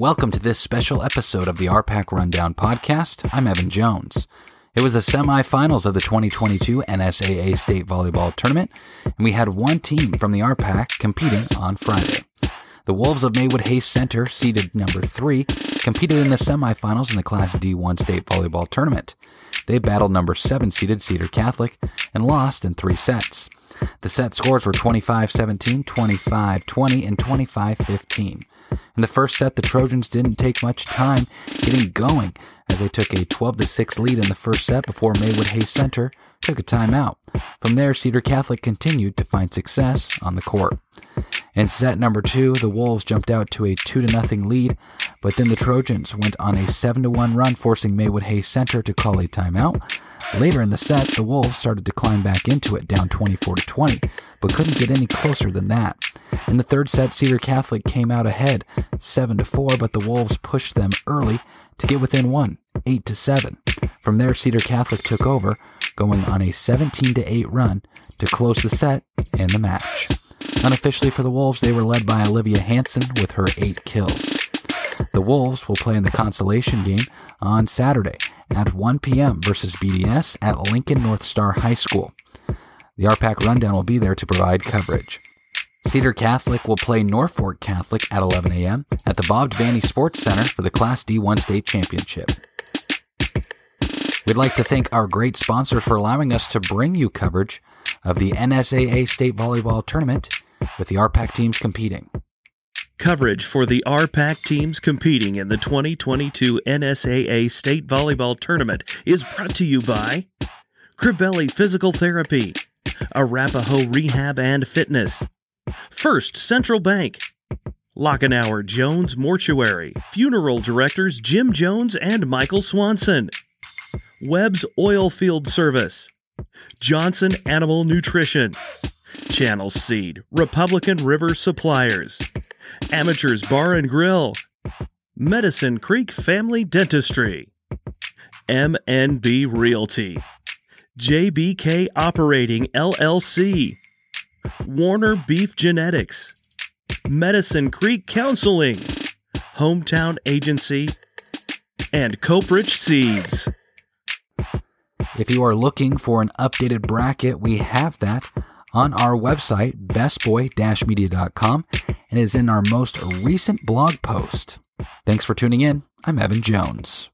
Welcome to this special episode of the RPAC Rundown podcast. I'm Evan Jones. It was the semifinals of the 2022 NSAA State Volleyball Tournament, and we had one team from the RPAC competing on Friday. The Wolves of Maywood Hayes Center, seeded number three, competed in the semifinals in the Class D1 State Volleyball Tournament. They battled number seven seeded Cedar Catholic and lost in three sets. The set scores were 25 17, 25 20, and 25 15. In the first set, the Trojans didn't take much time getting going as they took a 12 6 lead in the first set before Maywood Hayes Center took a timeout. From there, Cedar Catholic continued to find success on the court. In set number two, the Wolves jumped out to a 2 0 lead, but then the Trojans went on a 7 1 run, forcing Maywood Hayes Center to call a timeout. Later in the set, the Wolves started to climb back into it, down 24 20, but couldn't get any closer than that. In the third set, Cedar Catholic came out ahead, 7 to 4, but the Wolves pushed them early to get within one, 8 to 7. From there, Cedar Catholic took over, going on a 17 to 8 run to close the set and the match. Unofficially for the Wolves, they were led by Olivia Hanson with her 8 kills. The Wolves will play in the consolation game on Saturday at 1 p.m. versus BDS at Lincoln North Star High School. The RPAC Rundown will be there to provide coverage. Cedar Catholic will play Norfolk Catholic at 11 a.m. at the Bob Devaney Sports Center for the Class D1 State Championship. We'd like to thank our great sponsor for allowing us to bring you coverage of the NSAA State Volleyball Tournament with the RPAC teams competing. Coverage for the RPAC teams competing in the 2022 NSAA State Volleyball Tournament is brought to you by Cribelli Physical Therapy, Arapahoe Rehab and Fitness, First Central Bank, Lockenauer Jones Mortuary, Funeral Directors Jim Jones and Michael Swanson, Webb's Oil Field Service, Johnson Animal Nutrition, Channel Seed, Republican River Suppliers, Amateurs Bar and Grill, Medicine Creek Family Dentistry, MNB Realty, JBK Operating LLC, Warner Beef Genetics, Medicine Creek Counseling, Hometown Agency, and Coprich Seeds. If you are looking for an updated bracket, we have that on our website, bestboy-media.com, and is in our most recent blog post. Thanks for tuning in. I'm Evan Jones.